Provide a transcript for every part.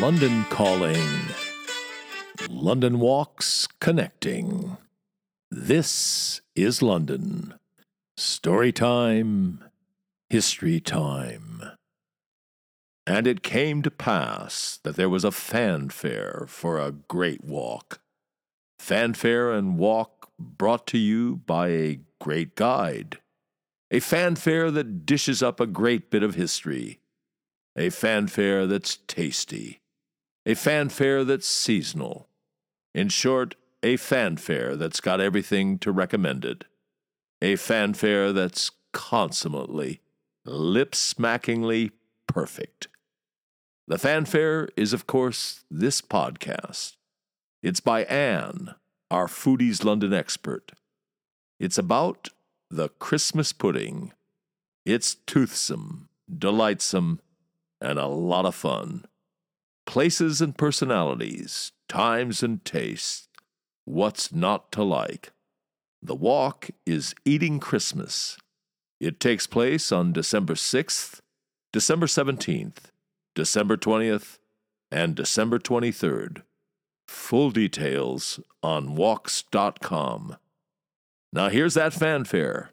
London Calling. London Walks Connecting. This is London. Story time, history time. And it came to pass that there was a fanfare for a great walk. Fanfare and walk brought to you by a great guide. A fanfare that dishes up a great bit of history. A fanfare that's tasty a fanfare that's seasonal. In short, a fanfare that's got everything to recommend it. A fanfare that's consummately, lip smackingly perfect. The fanfare is, of course, this podcast. It's by Ann, our Foodies London expert. It's about the Christmas pudding. It's toothsome, delightsome, and a lot of fun places and personalities, times and tastes, what's not to like. The walk is Eating Christmas. It takes place on December 6th, December 17th, December 20th, and December 23rd. Full details on walks.com. Now here's that fanfare.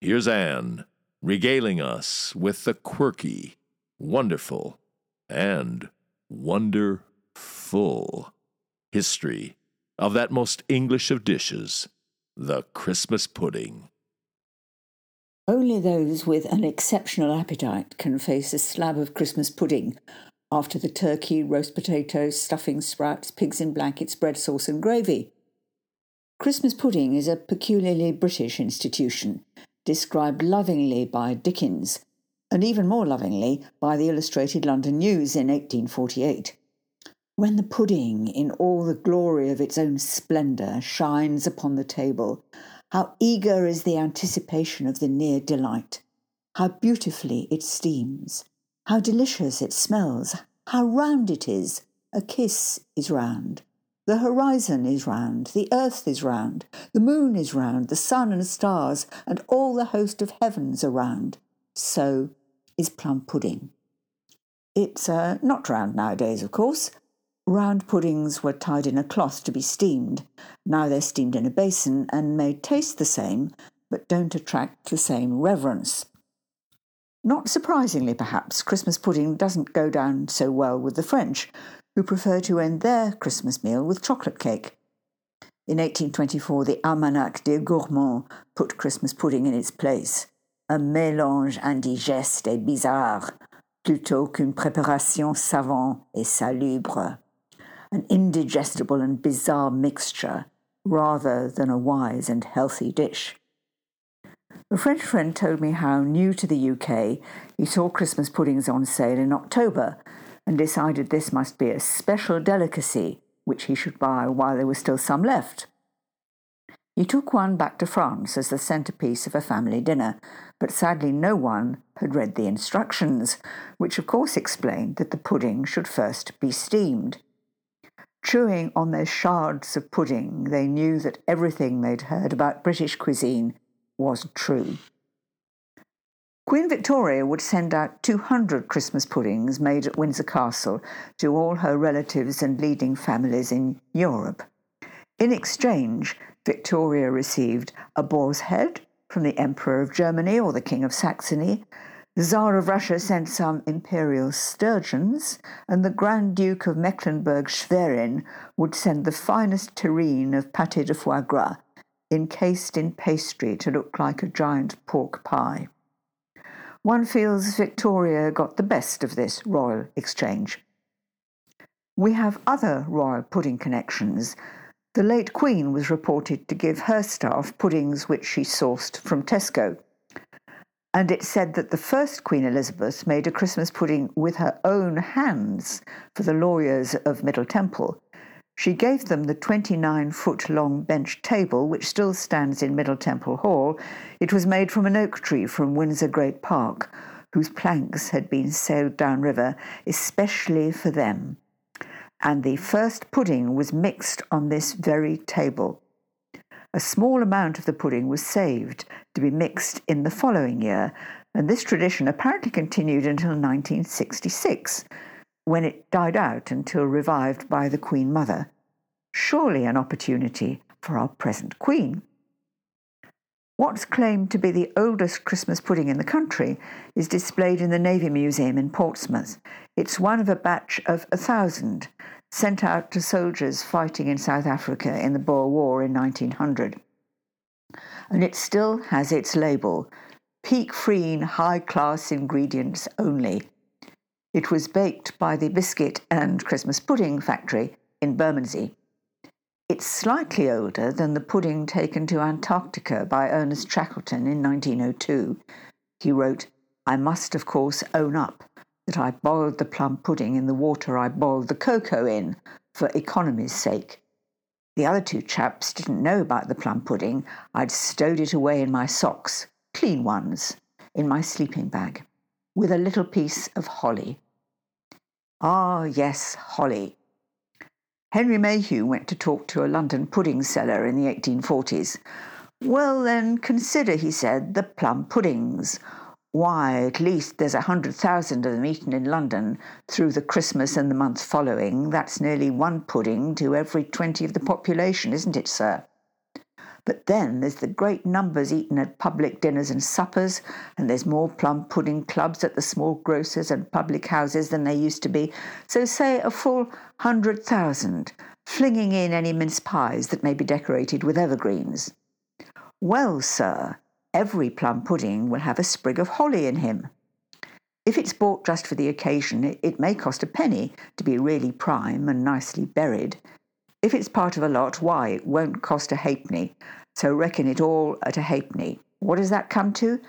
Here's Ann regaling us with the quirky, wonderful, and wonderful history of that most English of dishes, the Christmas pudding. Only those with an exceptional appetite can face a slab of Christmas pudding after the turkey, roast potatoes, stuffing, sprouts, pigs in blankets, bread sauce, and gravy. Christmas pudding is a peculiarly British institution, described lovingly by Dickens and even more lovingly by the Illustrated London News in 1848. When the pudding, in all the glory of its own splendour, shines upon the table, how eager is the anticipation of the near delight! How beautifully it steams! How delicious it smells! How round it is! A kiss is round. The horizon is round, the earth is round, the moon is round, the sun and stars, and all the host of heavens are round. So is plum pudding. It's uh, not round nowadays, of course. Round puddings were tied in a cloth to be steamed. Now they're steamed in a basin and may taste the same, but don't attract the same reverence. Not surprisingly, perhaps, Christmas pudding doesn't go down so well with the French, who prefer to end their Christmas meal with chocolate cake. In 1824, the Almanach des Gourmands put Christmas pudding in its place un mélange indigeste et bizarre, plutôt qu'une préparation savante et salubre, an indigestible and bizarre mixture rather than a wise and healthy dish. A French friend told me how, new to the UK, he saw Christmas puddings on sale in October and decided this must be a special delicacy which he should buy while there was still some left. He took one back to France as the centrepiece of a family dinner, but sadly no one had read the instructions, which of course explained that the pudding should first be steamed. Chewing on their shards of pudding, they knew that everything they'd heard about British cuisine was true. Queen Victoria would send out 200 Christmas puddings made at Windsor Castle to all her relatives and leading families in Europe. In exchange, Victoria received a boar's head, from the Emperor of Germany or the King of Saxony. The Tsar of Russia sent some imperial sturgeons, and the Grand Duke of Mecklenburg Schwerin would send the finest terrine of pâté de foie gras, encased in pastry to look like a giant pork pie. One feels Victoria got the best of this royal exchange. We have other royal pudding connections, the late Queen was reported to give her staff puddings which she sourced from Tesco. And it said that the first Queen Elizabeth made a Christmas pudding with her own hands for the lawyers of Middle Temple. She gave them the 29 foot long bench table, which still stands in Middle Temple Hall. It was made from an oak tree from Windsor Great Park, whose planks had been sailed downriver, especially for them and the first pudding was mixed on this very table. A small amount of the pudding was saved to be mixed in the following year, and this tradition apparently continued until 1966, when it died out until revived by the Queen Mother. Surely an opportunity for our present Queen. What's claimed to be the oldest Christmas pudding in the country is displayed in the Navy Museum in Portsmouth. It's one of a batch of a thousand sent out to soldiers fighting in South Africa in the Boer War in 1900. And it still has its label peak free high class ingredients only. It was baked by the Biscuit and Christmas Pudding Factory in Bermondsey. It's slightly older than the pudding taken to Antarctica by Ernest Shackleton in 1902. He wrote, I must, of course, own up that I boiled the plum pudding in the water I boiled the cocoa in, for economy's sake. The other two chaps didn't know about the plum pudding. I'd stowed it away in my socks, clean ones, in my sleeping bag, with a little piece of holly. Ah, yes, holly. Henry Mayhew went to talk to a London pudding seller in the 1840s. Well, then, consider, he said, the plum puddings. Why, at least there's a hundred thousand of them eaten in London through the Christmas and the month following. That's nearly one pudding to every twenty of the population, isn't it, sir? But then there's the great numbers eaten at public dinners and suppers, and there's more plum pudding clubs at the small grocers and public houses than there used to be. So, say a full hundred thousand, flinging in any mince pies that may be decorated with evergreens. Well, sir, every plum pudding will have a sprig of holly in him. If it's bought just for the occasion, it, may cost a penny to be really prime and nicely buried. If it's part of a lot, why, it won't cost a halfpenny, so reckon it all at a halfpenny. What does that come to?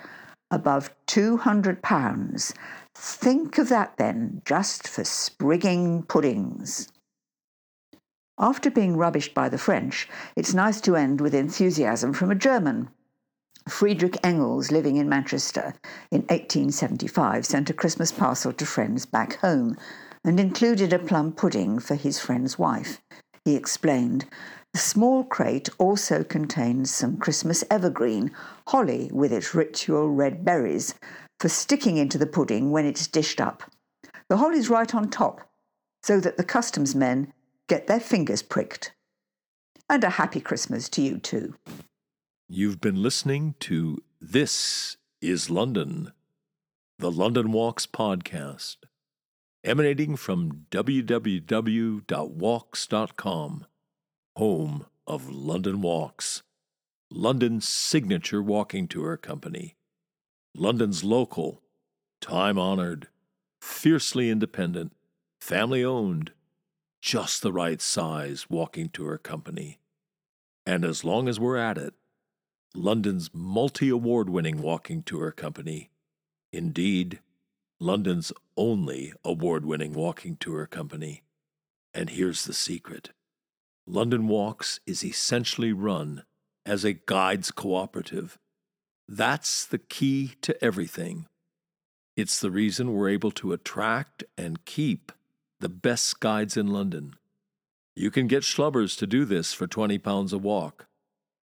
Above £200. Think of that then, just for sprigging puddings. After being rubbished by the French, it's nice to end with enthusiasm from a German. Friedrich Engels, living in Manchester in 1875, sent a Christmas parcel to friends back home and included a plum pudding for his friend's wife. He explained, the small crate also contains some Christmas evergreen, holly with its ritual red berries, for sticking into the pudding when it's dished up. The holly's right on top, so that the customs men get their fingers pricked. And a happy Christmas to you too. You've been listening to This is London, the London Walks podcast, emanating from www.walks.com home of London Walks, London's signature walking tour company, London's local, time honored, fiercely independent, family owned, just the right size walking tour company. And as long as we're at it, London's multi award winning walking tour company. Indeed, London's only award winning walking tour company. And here's the secret London Walks is essentially run as a guides cooperative. That's the key to everything. It's the reason we're able to attract and keep the best guides in London. You can get schlubbers to do this for 20 pounds a walk,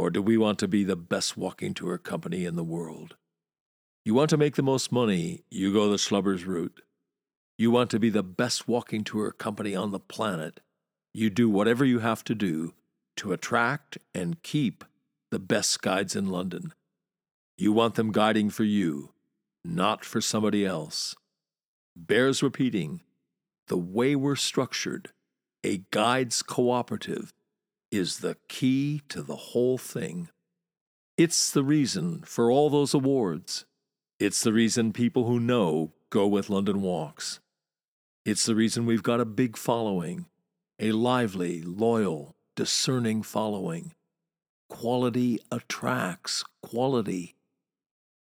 or do we want to be the best walking tour company in the world? You want to make the most money, you go the Schlubbers route. You want to be the best walking tour company on the planet, you do whatever you have to do to attract and keep the best guides in London. You want them guiding for you, not for somebody else. Bears repeating the way we're structured, a guides cooperative, is the key to the whole thing. It's the reason for all those awards. It's the reason people who know go with London Walks. It's the reason we've got a big following a lively, loyal, discerning following. Quality attracts quality.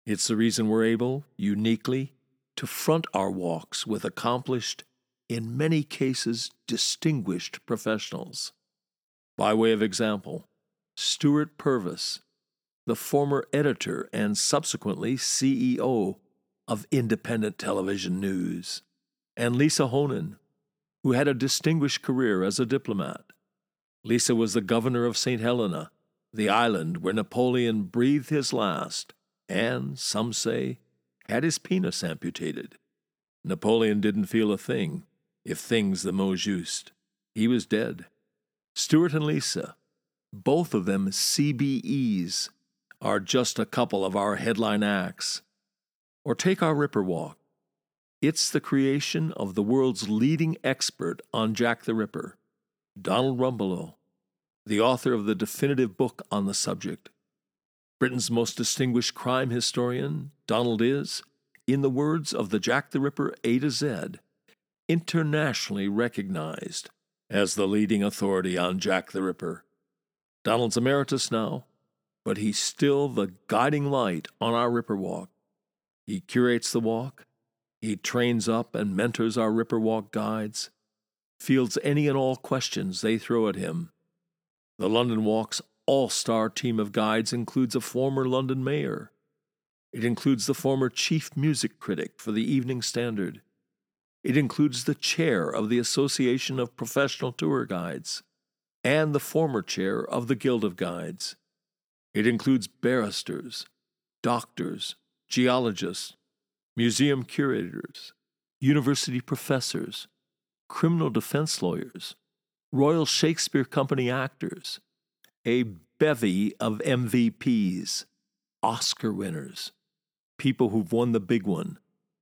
It's the reason we're able, uniquely, to front our walks with accomplished, in many cases distinguished professionals. By way of example, Stewart Purvis, the former editor and subsequently CEO of Independent Television News, and Lisa Honan, who had a distinguished career as a diplomat. Lisa was the governor of St. Helena, the island where Napoleon breathed his last and, some say, had his penis amputated. Napoleon didn't feel a thing, if things the mot juste. He was dead. Stewart and Lisa, both of them CBEs, are just a couple of our headline acts. Or take our Ripper Walk. It's the creation of the world's leading expert on Jack the Ripper, Donald Rumbelow, the author of the definitive book on the subject. Britain's most distinguished crime historian, Donald is, in the words of the Jack the Ripper A to Z, internationally recognized as the leading authority on Jack the Ripper. Donald's emeritus now, but he's still the guiding light on our Ripper Walk. He curates the walk, he trains up and mentors our Ripper Walk guides, fields any and all questions they throw at him. The London Walk's all star team of guides includes a former London mayor. It includes the former chief music critic for the Evening Standard. It includes the chair of the Association of Professional Tour Guides and the former chair of the Guild of Guides. It includes barristers, doctors, geologists, museum curators, university professors, criminal defense lawyers, Royal Shakespeare Company actors, a bevy of MVPs, Oscar winners, people who've won the big one,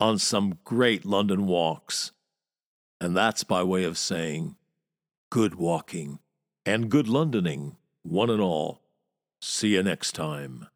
on some great London walks. And that's by way of saying, good walking and good Londoning, one and all. See you next time.